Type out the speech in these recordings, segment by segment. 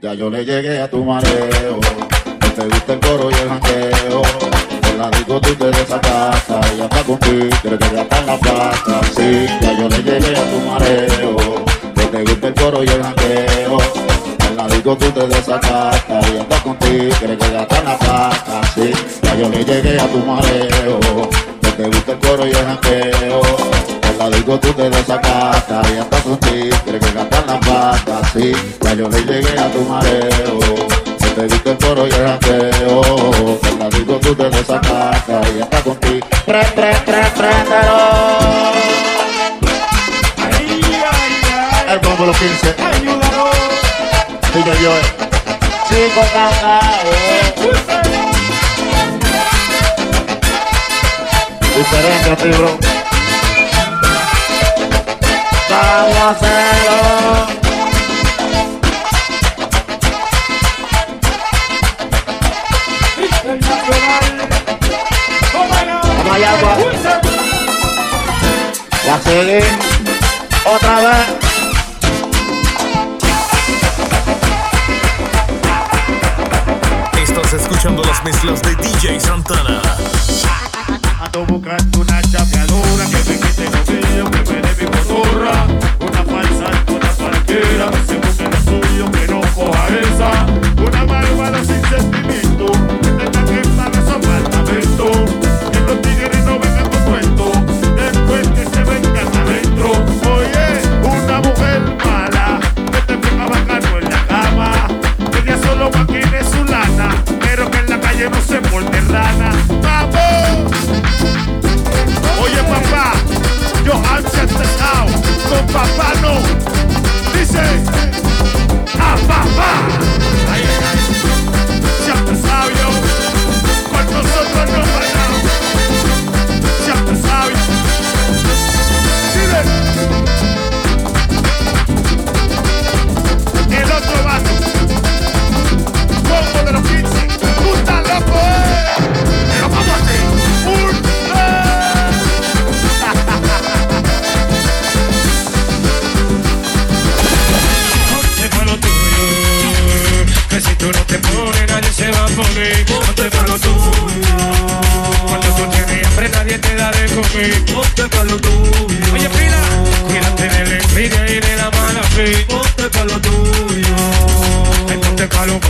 Ya yo le llegué a tu mareo. No te gusta el coro y el jangueo. En la disco tú te desacasas y hasta contigo quieres que en la pasta. Sí, ya yo le llegué a tu mareo. No te gusta el coro y el jangueo. En la disco tú te desacasas y hasta contigo quieres que en la pasta. Sí, ya yo le llegué a tu mareo. No te gusta el coro y el jangueo. La disco tú te desacasas y hasta contigo quieres que gastar la pasta. Sí, ya yo le llegué a tu mareo. No te gusta el coro y el jangueo. En la disco tú te desacasas y hasta contigo. Pre, pre, pre, préndelo. Ay, ay, ay. El bombo los 15. Ayúdalo. DJ Joe. Chico cacao. Diferente ti, bro. Y a seguir otra vez. Estás escuchando las mezclas de DJ Santana. Ando buscando una chapeadora que me quite lo mío, que me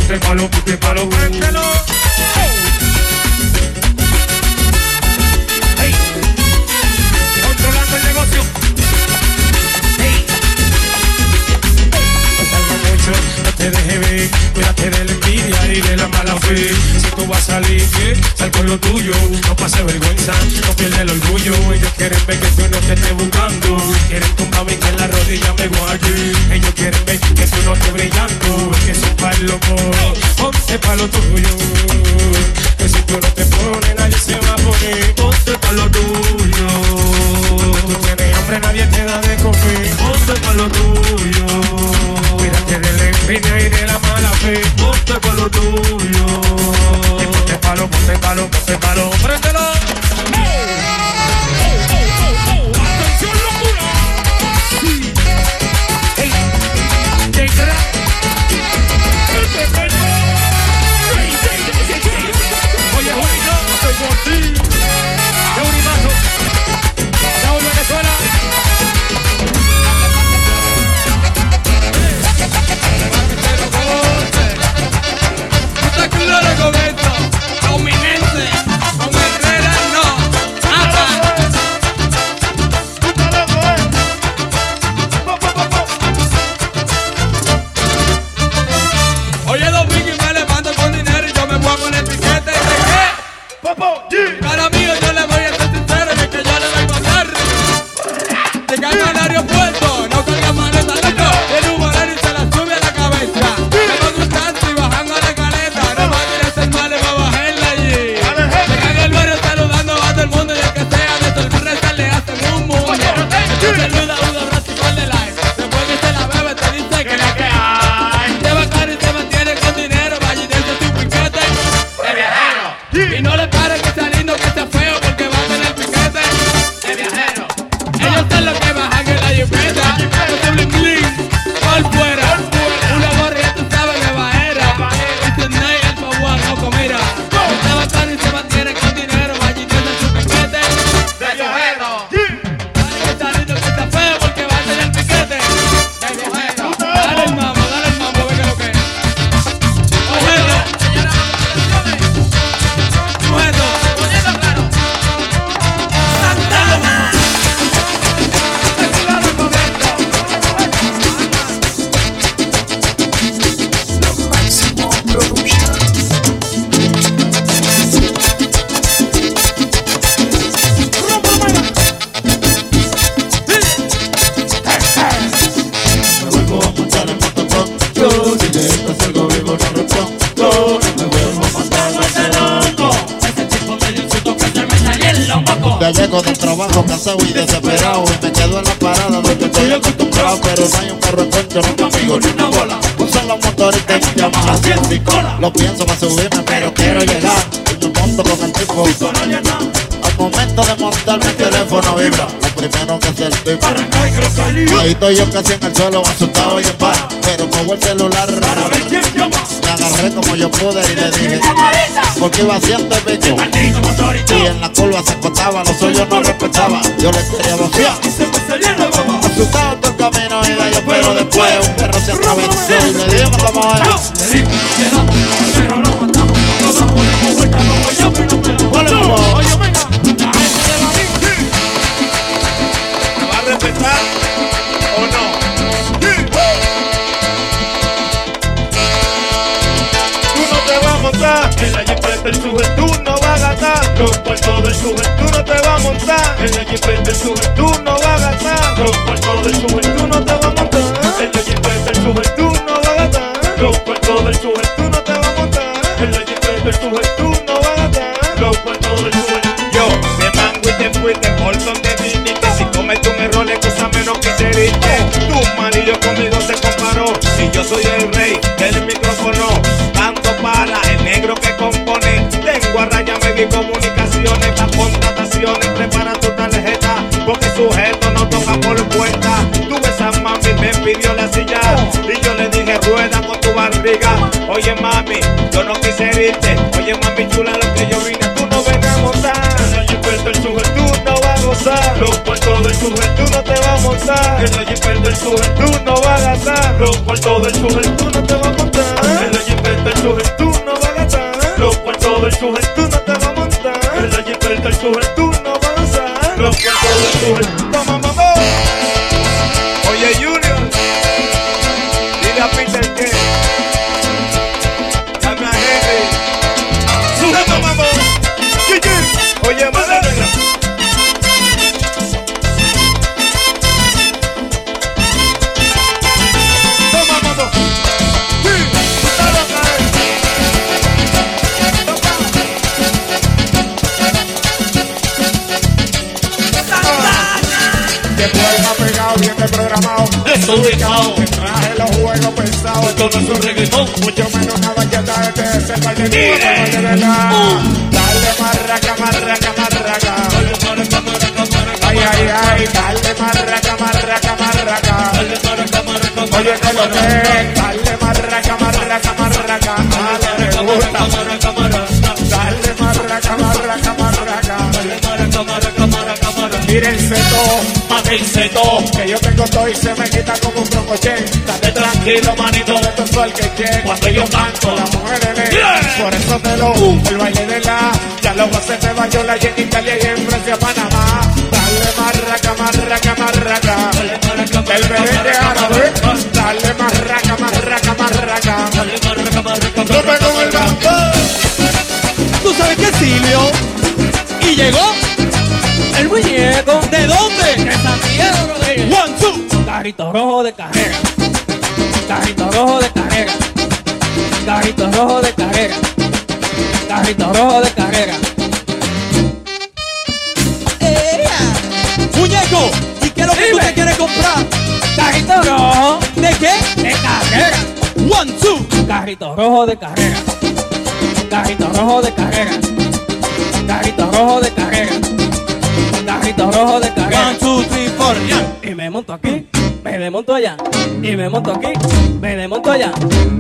ponte palo, ponte palo, préndelo. Hey. Controlando el negocio. Hey. No salga mucho, no te dejes ver, cuídate de la envidia y de la mala fe. Si tú vas a salir, ¿qué? sal con lo tuyo, no pase vergüenza, no pierdas el orgullo. Ellos quieren ver que tú no te estés buscando, quieren tumbarme que en la rodilla me guarde. Ellos quieren ver que tú no estés brillando, palo ponte pa' lo tuyo. Que si tú no te pones, nadie se va a poner, ponte pa' lo tuyo. Tú tienes hambre, nadie te da de comer, ponte pa' lo tuyo. Cuídate de la envidia y de la mala fe, ponte pa' lo tuyo. Cansado y desesperado Y me quedo en la parada donde estoy acostumbrado Pero no hay un carro encuentro, no amigo ni una bola. Usan los motoristas y me llaman a y cola. Lo pienso para subirme pero quiero llegar. Y me monto con el tipo. Al momento de montarme el teléfono vibra. Lo primero que hace el tipo Ahí estoy yo casi en el suelo asustado y en paz. Pero cojo el celular agarré como yo pude y le dije Porque iba haciendo el motorito. y en la curva se acostaba, los suyos no respetaba. Yo le quería me baba. Asustado todo el camino iba yo, pero después un perro se atravesó y le dijo que vamos puertos del juventud no te va a montar. La jipeta del juventud no va a gastar. Los puertos del juventud no te va a montar. La jipeta del juventud no va a gastar. Los puertos del juventud no te va a montar. La jipeta del juventud no va a gastar. Los puertos del juventud. Yo te mango y te fuiste por donde viniste si cometes un error excusa menos que te diste tu marido conmigo se comparó. Y yo soy el rey del oye mami yo no quise irte. Oye mami chula lo que yo vine tú no ven a montar en la jipeta del juventud no va a gozar. Los puertos del juventud no te va a montar. En la jipeta del juventud no va a gastar. Los puertos del juventud no te va a Mucho menos nada que ese par de verdad. Dale marraca, marraca, marraca. Ay, ay, ay, dale marraca, marraca, marraca. Oye, que lo que es, dale marraca, marraca, marraca. La gusta. Mírense todo. Que yo tengo todo y se me quita como un brocoche. Date tranquilo, manito, de todo eso al que quiere. Cuando yo canto. la mujer de Yeah. Por eso te lo, el baile de la. Ya lo pasé de baño la en Italia y en Francia, Panamá. Dale marraca, marraca, marraca. El merengue árabe. Dale marraca, marraca, marraca. Rompe con el bambú. ¿Tú sabes qué Silvio? Y llegó muñeco. ¿De dónde? De Santiago Rodríguez. One, two. Carrito rojo de carrera. Carrito rojo de carrera. Carrito rojo de carrera. Carrito rojo de carrera. Muñeco, ¿y qué es lo que tú te quieres comprar? Carrito rojo. ¿De qué? De carrera. One, two. Carrito rojo de carrera. Carrito rojo de carrera. Carrito rojo de carrera. Carrito rojo de carrera. One, two, three, four, Y me monto aquí, me desmonto allá. Y me monto aquí, me desmonto allá.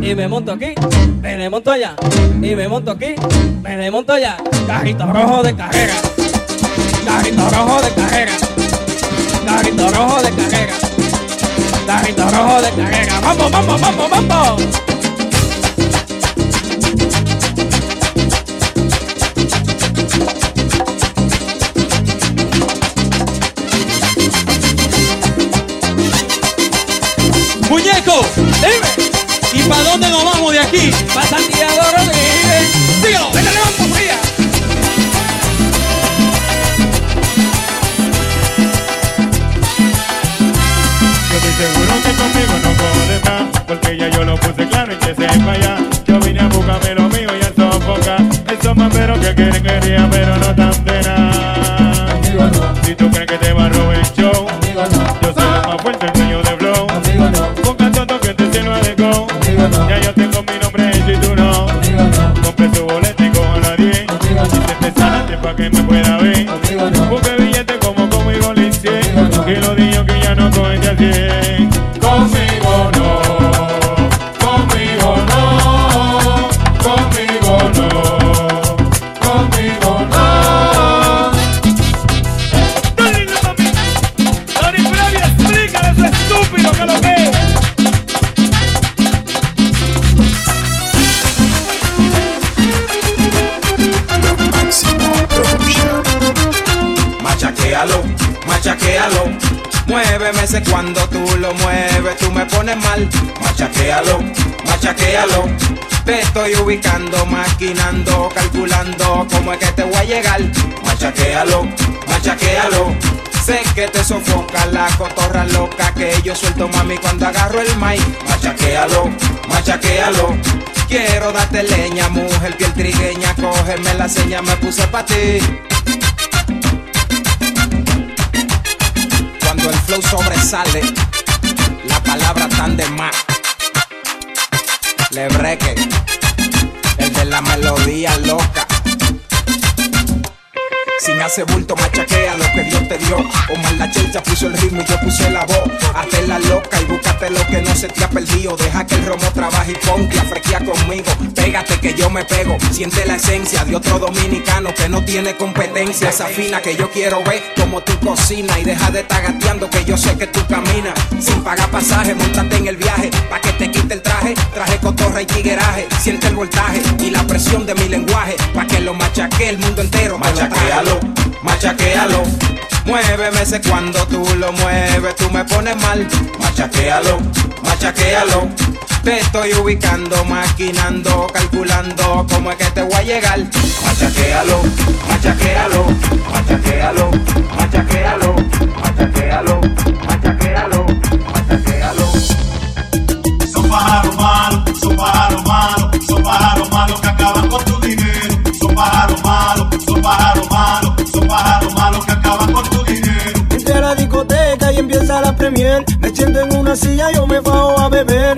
Y me monto aquí, me desmonto allá. Y me monto aquí, me desmonto allá. Carrito rojo de carrera. Carrito rojo de carrera. Carrito rojo de carrera. Carrito rojo de carrera. Vamos, vamos, vamos, vamos. De aquí? Para Santiago Rodríguez. Dígalo, venga, vamos fría. Yo estoy seguro que conmigo no puede más Porque ya yo lo puse claro y que sepa ya Yo vine a buscarme lo mío y a sofocar Esos mamberos que quieren quería pero no tan de nada Yo meses cuando tú lo mueves, tú me pones mal. Machaquéalo, machaquéalo. Te estoy ubicando, maquinando, calculando cómo es que te voy a llegar. Machaquéalo, machaquéalo. Sé que te sofoca la cotorra loca que yo suelto mami cuando agarro el mic. Machaquéalo, machaquéalo. Quiero darte leña, mujer piel trigueña, cógeme la seña, me puse pa' ti. El flow sobresale, la palabra tan de más. Le breque, el de la melodía loca. Sin hacer bulto, machaquea lo que Dios te dio. Omar la chelcha puso el ritmo y yo puse la voz. Hazte la loca y búscate lo que no se te ha perdido. Deja que el romo trabaje y ponte a frequear. Que yo me pego. Siente la esencia de otro dominicano que no tiene competencia. Esa fina que yo quiero ver como tú cocina. Y deja de estar gateando que yo sé que tú caminas. Sin pagar pasaje, montate en el viaje. Pa' que te quite el traje. Traje cotorra y tigueraje. Siente el voltaje y la presión de mi lenguaje. Pa' que lo machaque el mundo entero. Machaquealo, machaquealo. Muéveme ese cuando tú lo mueves, tú me pones mal. Machaquéalo, machaquéalo. Te estoy ubicando, maquinando, calculando cómo es que te voy a llegar. Machaquéalo, machaquéalo, machaquéalo, machaquéalo, machaquéalo, machaquéalo, machaquéalo. Son pájaros malos, son pájaros malos, son pájaros malos que acaban con tu dinero. Son pájaros malos, son pájaros malos, son pájaros malos que acaban con tu dinero. Entré a la discoteca y empieza la premier. Me siento en una silla, yo me bajo a beber.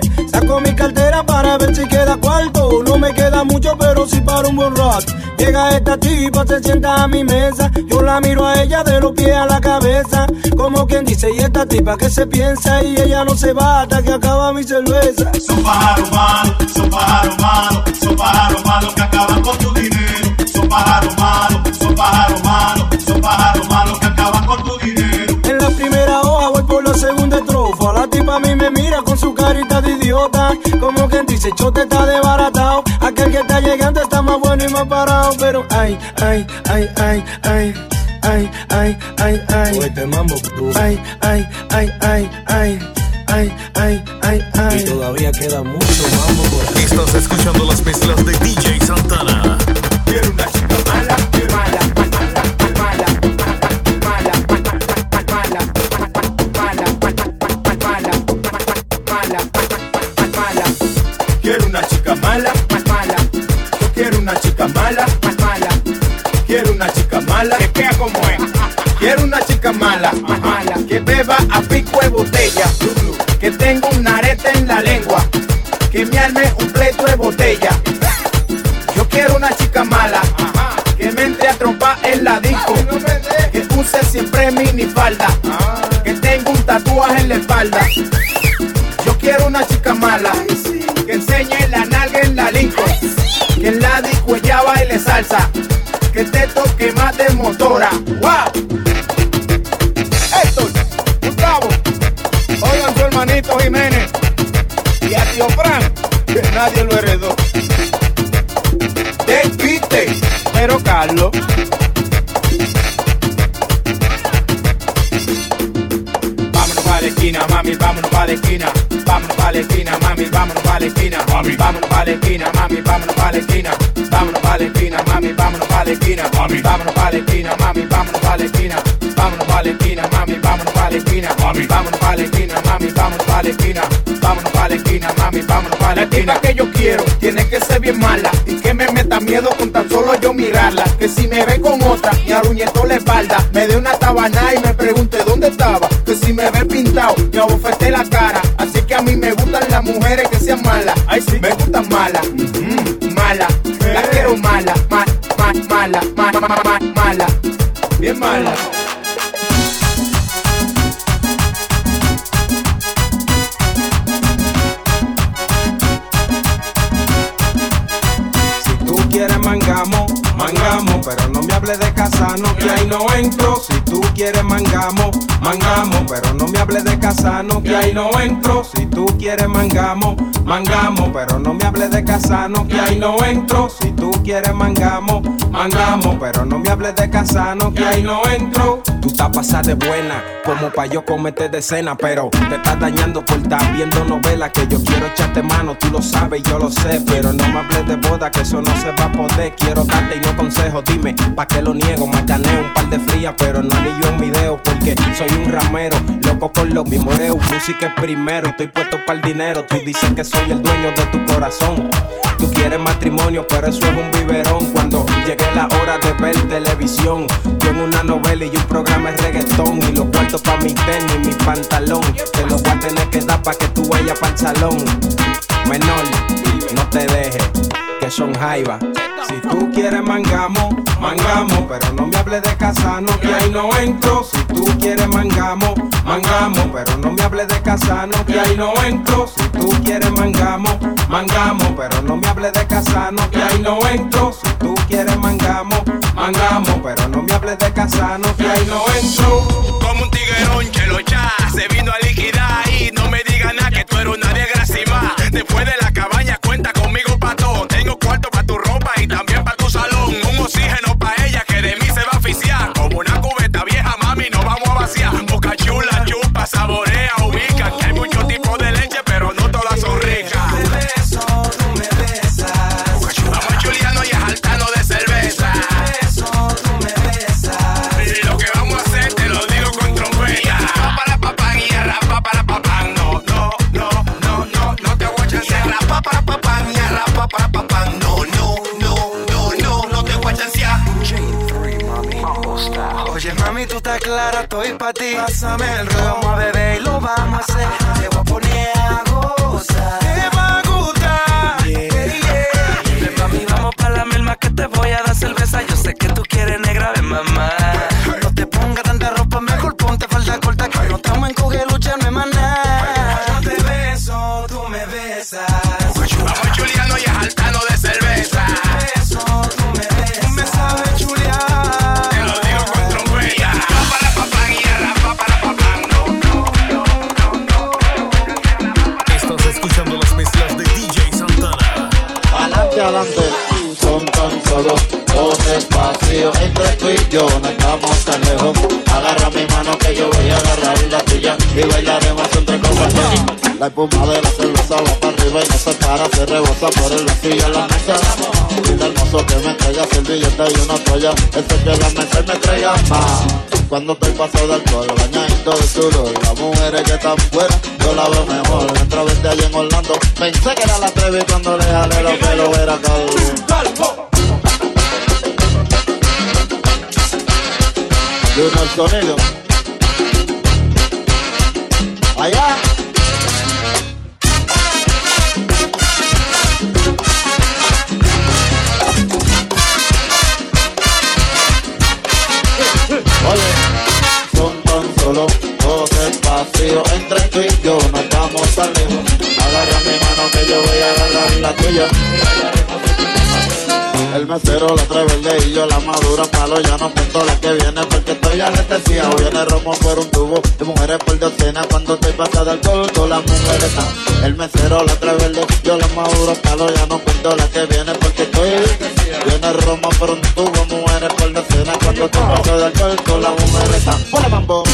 Ver si queda cuarto. No me queda mucho, pero sí para un buen rato. Llega esta tipa, se sienta a mi mesa. Yo la miro a ella de los pies a la cabeza. Como quien dice, y esta tipa que se piensa. Y ella no se va hasta que acaba mi cerveza. Son pájaros malos, son pájaros malos, son pájaros malos que acaban con tu dinero. Son pájaros malos, son pájaros malos, son pájaros malos que acaban con tu dinero. En la primera hoja voy por la segunda estrofa. La tipa a mí me carita de idiota. Como quien dice, chote está desbaratado. Aquel que está llegando está más bueno y más parado. Pero ay, ay, ay, ay, ay. Ay, ay, ay, ay. Este mambo duro. Ay, ay, ay, ay, ay. Ay, ay, ay, Y ay. todavía queda mucho mambo por ahí. Estás escuchando las mezclas de DJ Santana. Quiero una mala, mala, quiero una chica mala, que vea como es. Quiero una chica mala, mala. que beba a pico de botella, que tenga un arete en la lengua, que me arme un pleito de botella. Yo quiero una chica mala, que me entre a trompar en la disco, que use siempre mini falda, que tenga un tatuaje en la espalda. Yo quiero una chica mala, que enseñe la nalga en la Lincoln, que en la disco salsa, que te toque más de motora. ¡Wow! Héctor, Gustavo, oigan su hermanito Jiménez y a tío Fran, que nadie lo heredó. Despiste, pero Carlos. Vámonos pa' la esquina, mami, vámonos pa' la esquina. Vámonos pa' la esquina, mami, vámonos pa' la esquina. Mami, vámonos pa' la esquina, mami, vámonos pa' la esquina. Vámonos pa' la esquina, Mami, vámonos pa' la esquina, mami, vámonos pa' la esquina. Vámonos pa' la esquina, mami, vámonos pa' la esquina. Mami, vámonos pa' la esquina, mami, vámonos pa' la esquina. Vámonos pa' la esquina, mami, vámonos pa' la esquina. Que yo quiero tiene que ser bien mala y que me meta miedo con tan solo yo mirarla. Que si me ve con otra, me arruñetó la espalda. Me dé una tabana y me pregunte dónde estaba. Que si me ve pintado, me abofeté la cara. Así que a mí me gustan Si tú quieres mangamo, mangamo, pero no me hables de casano, que ahí no entro. Quieres mangamo, mangamo, pero no me hables de casano, que ahí no entro. Si tú quieres mangamo, mangamo, pero no me hables de casano, que ahí no entro. Si tú quieres mangamos, mangamos, pero no me hables de casano que ahí no entro. Tú estás pasada de buena, como pa' yo comerte de cena, pero te estás dañando por estar viendo novelas que yo quiero echarte mano, tú lo sabes, yo lo sé, pero no me hables de boda, que eso no se va a poder. Quiero darte y no consejo, dime, ¿pa' qué lo niego? Macaneo un par de frías, pero no yo en video, porque soy un ramero, con los mimoreos. Música es primero, estoy puesto para el dinero. Tú dices que soy el dueño de tu corazón. Tú quieres matrimonio, pero eso es un biberón. Cuando llegue la hora de ver televisión, yo en una novela y un programa es reggaetón. Y los cuartos pa' mi tenis, mi pantalón. Te los voy a tener que dar pa' que tú vayas para el salón. Menor, no te dejes, que son jaiba. Si tú quieres mangamo, mangamo, pero no me hables de casano, que ahí no entro. Si tú quieres mangamo, mangamo, pero no me hables de casano, que ahí no entro. Si tú quieres mangamo, mangamo, pero no me hables de casano, que ahí no entro. Si tú quieres mangamo, mangamo, pero no me hables de casano, que ahí no entro. Como un tiguerón, chelo ya se vino a liquidar y no me digas nada que tú eres una desgracima. Después de la cabaña, La espuma de la cerveza va para arriba y no se para, se rebosa por el vacío en la mesa. Dile hermoso que me traiga servilleta y una toalla, ese que la mesa me traiga más. Cuando estoy pasado de alcohol, bañadito de sudor, las mujeres que están fuera, yo la veo mejor. Otra vez de allá en Orlando, pensé que era la Trevi cuando le jalé los pelos, era calvo. Y uno el sonido. Madura palo Ya no la que viene porque estoy Viene romo por un tubo, mujeres por docena Cuando estoy pasada de alcohol todas las mujeres están Por mambo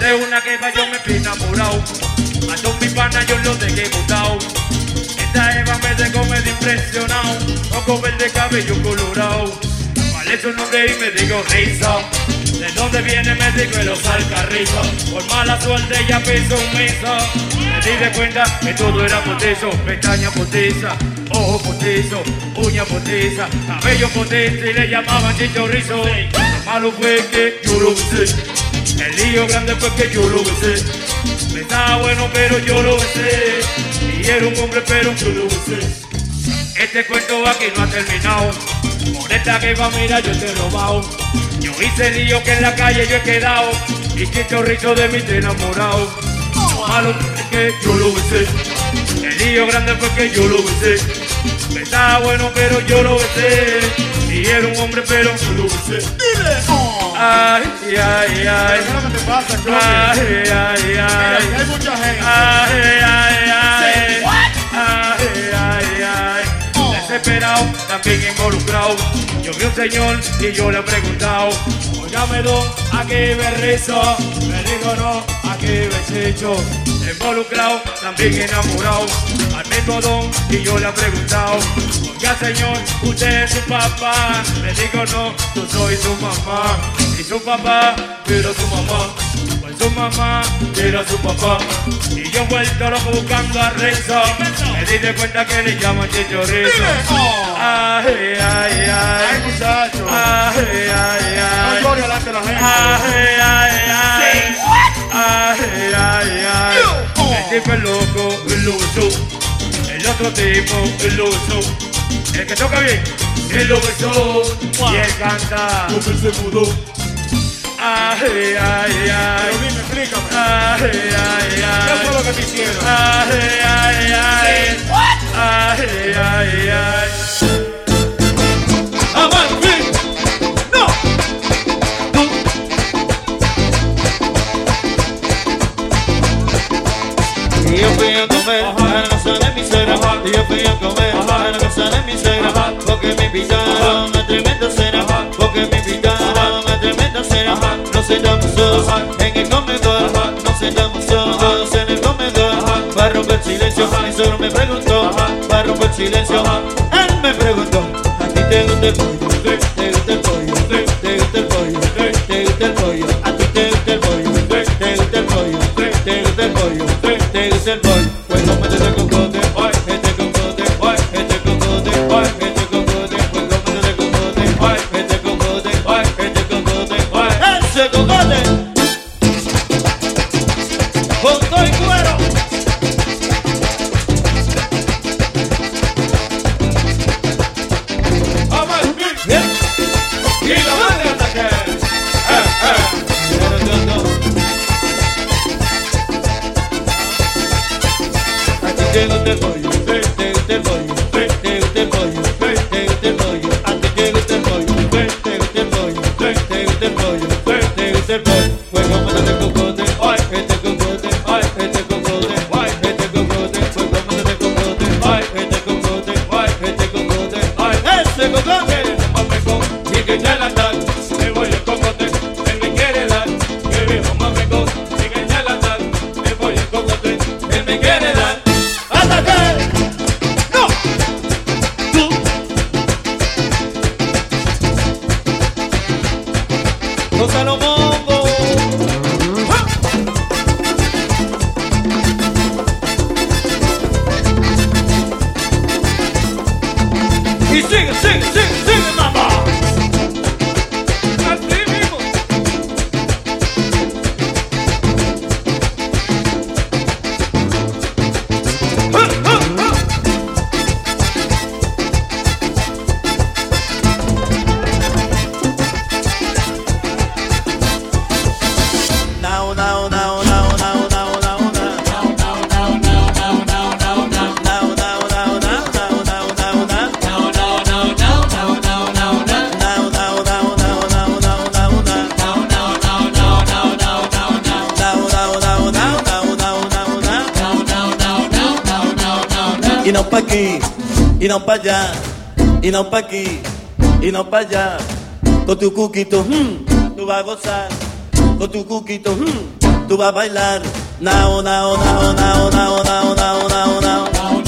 De una que yo me fui enamorado. A todos mis panas yo los dejé botado. Esta Eva me dejó medio impresionado. Ojo verde, cabello colorado. ¿Cuál es su nombre? Y me digo Risa. ¿De dónde viene? Me digo el Alcarrizo. Por mala suerte ya piso un mesa. Me di de cuenta que todo era potezo. Pestaña potiza, ojo potizo, uña potiza, cabello potizo y le llamaban chichorrizo. Lo malo fue que yo lo besé. El lío grande fue que yo lo besé. Me estaba bueno, pero yo lo besé. Y era un hombre, pero yo lo besé. Este cuento aquí no ha terminado. Por esta que va, mira, yo te he robado. Yo hice lío que en la calle yo he quedado. Y que chorrito de mí te he enamorado. Lo malo es que yo lo besé. El lío grande fue que yo lo besé. Me estaba bueno, pero yo lo besé. Y era un hombre, pero yo lo besé. Dile. Ay, ay, ay. ¿Qué es lo que te pasa? Ay, ay, Mira, ay. hay mucha gente. Ay, ay, ay. Desesperado, también involucrado. Yo vi un señor y yo le he preguntado. Óigame, don, ¿a qué me rezo? Me dijo no, ¿a qué hecho? Involucrado, también enamorado. Al mismo don y yo le he preguntado. Oiga, señor, usted es su papá. Me dijo no, yo soy su mamá. Y su papá, pero su mamá. Su mamá era su papá. Y yo vuelto loco buscando a Renzo. Me di de cuenta que le llaman chichorizo Ay, ay, Ay, ay muchacho. Ay, ay, No ay llore delante de la gente. Ay, ay, ay. Ay, ay, ay. El tipo es loco, iluso El otro tipo, iluso El que toca bien besó Y él canta. Se mudó. Ay, ay, Pero ay dime, explícame. Ay, ay, ¿Qué fue ay. lo que te hicieron? Ay, ay, ay. Ay, ay, ay. Amante. No. Y yo fui a comer a la casa de mi suegra Y yo fui a comer a la casa de mi suegra Porque me invitaron a tremenda cena Porque me invitaron Nos sentamos todos en el comedor Nos sentamos todos en el comedor Para romper el silencio Mi suegro me preguntó Para romper el silencio Él me preguntó ¿A ti te gusta el pollo? ¿Te gusta el pollo? ¿Te gusta el pollo? ¿Te gusta el pollo? ¿A ti te gusta el pollo? ¿Te gusta el pollo? ¿Te gusta el pollo? ¿Te gusta el pollo? Pues cómete este cocote, y no pa' allá, y no pa' aquí, y no pa' allá. Con tu cuquito, hmm, tú vas a gozar. Con tu cuquito, hmm, tú vas a bailar. Now, now, now, now, now, now, now, now, now.